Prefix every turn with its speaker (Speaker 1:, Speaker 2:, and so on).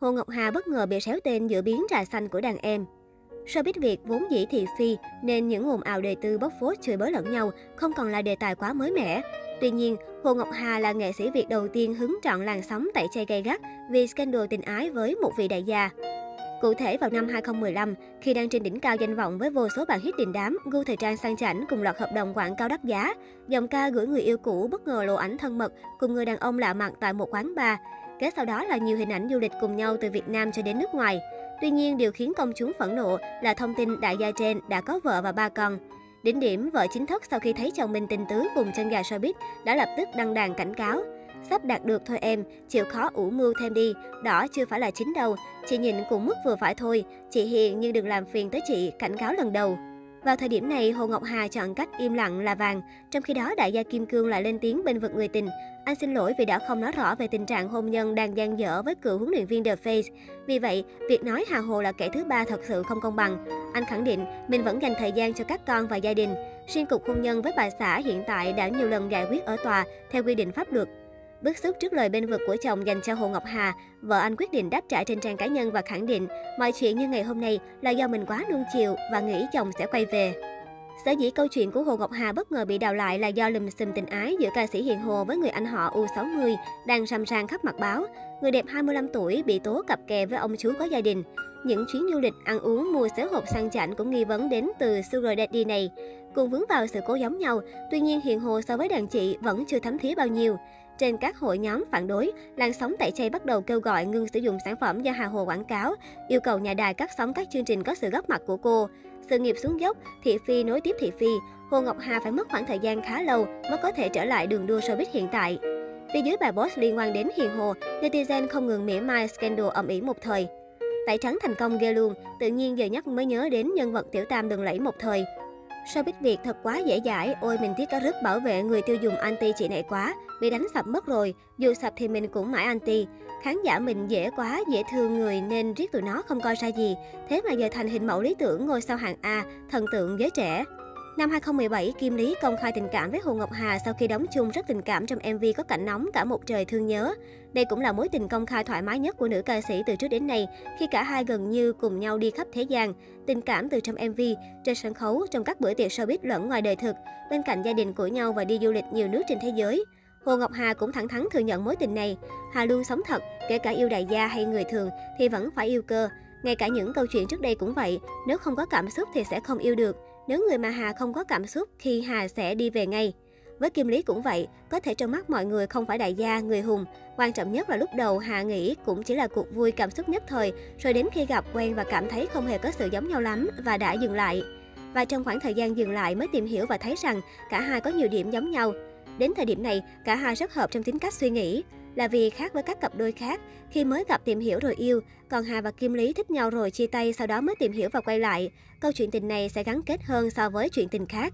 Speaker 1: Hồ Ngọc Hà bất ngờ bị xéo tên giữa biến trà xanh của đàn em. Showbiz Việt vốn dĩ thị phi, nên những ồn ào đời tư bóc phốt chửi bới lẫn nhau không còn là đề tài quá mới mẻ. Tuy nhiên, Hồ Ngọc Hà là nghệ sĩ Việt đầu tiên hứng trọn làn sóng tẩy chay gay gắt vì scandal tình ái với một vị đại gia. Cụ thể vào năm 2015, khi đang trên đỉnh cao danh vọng với vô số bản hit đình đám, gu thời trang sang chảnh cùng loạt hợp đồng quảng cáo đắt giá, dòng ca gửi người yêu cũ bất ngờ lộ ảnh thân mật cùng người đàn ông lạ mặt tại một quán bar. Kế sau đó là nhiều hình ảnh du lịch cùng nhau từ Việt Nam cho đến nước ngoài. Tuy nhiên, điều khiến công chúng phẫn nộ là thông tin đại gia trên đã có vợ và ba con. Đỉnh điểm, vợ chính thức sau khi thấy chồng mình tình tứ cùng chân gà showbiz đã lập tức đăng đàn cảnh cáo. Sắp đạt được thôi em, chịu khó ủ mưu thêm đi, đỏ chưa phải là chính đâu. Chị nhịn cùng mức vừa phải thôi, chị hiền nhưng đừng làm phiền tới chị, cảnh cáo lần đầu. Vào thời điểm này, Hồ Ngọc Hà chọn cách im lặng là vàng, trong khi đó đại gia Kim Cương lại lên tiếng bên vực người tình. Anh xin lỗi vì đã không nói rõ về tình trạng hôn nhân đang gian dở với cựu huấn luyện viên The Face. Vì vậy, việc nói Hà Hồ là kẻ thứ ba thật sự không công bằng. Anh khẳng định mình vẫn dành thời gian cho các con và gia đình. Riêng cục hôn nhân với bà xã hiện tại đã nhiều lần giải quyết ở tòa theo quy định pháp luật. Bức xúc trước lời bên vực của chồng dành cho Hồ Ngọc Hà, vợ anh quyết định đáp trả trên trang cá nhân và khẳng định mọi chuyện như ngày hôm nay là do mình quá nuông chiều và nghĩ chồng sẽ quay về. Sở dĩ câu chuyện của Hồ Ngọc Hà bất ngờ bị đào lại là do lùm xùm tình ái giữa ca sĩ Hiền Hồ với người anh họ U60 đang rầm rang khắp mặt báo. Người đẹp 25 tuổi bị tố cặp kè với ông chú có gia đình. Những chuyến du lịch, ăn uống, mua xế hộp sang chảnh cũng nghi vấn đến từ Sugar Daddy này. Cùng vướng vào sự cố giống nhau, tuy nhiên Hiền Hồ so với đàn chị vẫn chưa thấm thía bao nhiêu. Trên các hội nhóm phản đối, làn sóng tẩy chay bắt đầu kêu gọi ngưng sử dụng sản phẩm do Hà Hồ quảng cáo, yêu cầu nhà đài cắt sóng các chương trình có sự góp mặt của cô. Sự nghiệp xuống dốc, Thị Phi nối tiếp Thị Phi, Hồ Ngọc Hà phải mất khoảng thời gian khá lâu mới có thể trở lại đường đua showbiz hiện tại. Phía dưới bài boss liên quan đến Hiền Hồ, netizen không ngừng mỉa mai scandal ầm ĩ một thời. Tẩy trắng thành công ghê luôn, tự nhiên giờ nhắc mới nhớ đến nhân vật tiểu tam đừng lẫy một thời sao biết việc thật quá dễ dãi, ôi mình tiếc cá rứt bảo vệ người tiêu dùng anti chị này quá, bị đánh sập mất rồi, dù sập thì mình cũng mãi anti. Khán giả mình dễ quá, dễ thương người nên riết tụi nó không coi sai gì, thế mà giờ thành hình mẫu lý tưởng ngôi sao hàng A, thần tượng giới trẻ. Năm 2017, Kim Lý công khai tình cảm với Hồ Ngọc Hà sau khi đóng chung rất tình cảm trong MV có cảnh nóng cả một trời thương nhớ. Đây cũng là mối tình công khai thoải mái nhất của nữ ca sĩ từ trước đến nay, khi cả hai gần như cùng nhau đi khắp thế gian. Tình cảm từ trong MV, trên sân khấu, trong các bữa tiệc showbiz lẫn ngoài đời thực, bên cạnh gia đình của nhau và đi du lịch nhiều nước trên thế giới. Hồ Ngọc Hà cũng thẳng thắn thừa nhận mối tình này. Hà luôn sống thật, kể cả yêu đại gia hay người thường thì vẫn phải yêu cơ. Ngay cả những câu chuyện trước đây cũng vậy, nếu không có cảm xúc thì sẽ không yêu được. Nếu người mà Hà không có cảm xúc thì Hà sẽ đi về ngay. Với Kim Lý cũng vậy, có thể trong mắt mọi người không phải đại gia, người hùng. Quan trọng nhất là lúc đầu Hà nghĩ cũng chỉ là cuộc vui cảm xúc nhất thời, rồi đến khi gặp quen và cảm thấy không hề có sự giống nhau lắm và đã dừng lại. Và trong khoảng thời gian dừng lại mới tìm hiểu và thấy rằng cả hai có nhiều điểm giống nhau. Đến thời điểm này, cả hai rất hợp trong tính cách suy nghĩ. Là vì khác với các cặp đôi khác, khi mới gặp tìm hiểu rồi yêu, còn Hà và Kim Lý thích nhau rồi chia tay sau đó mới tìm hiểu và quay lại. Câu chuyện tình này sẽ gắn kết hơn so với chuyện tình khác.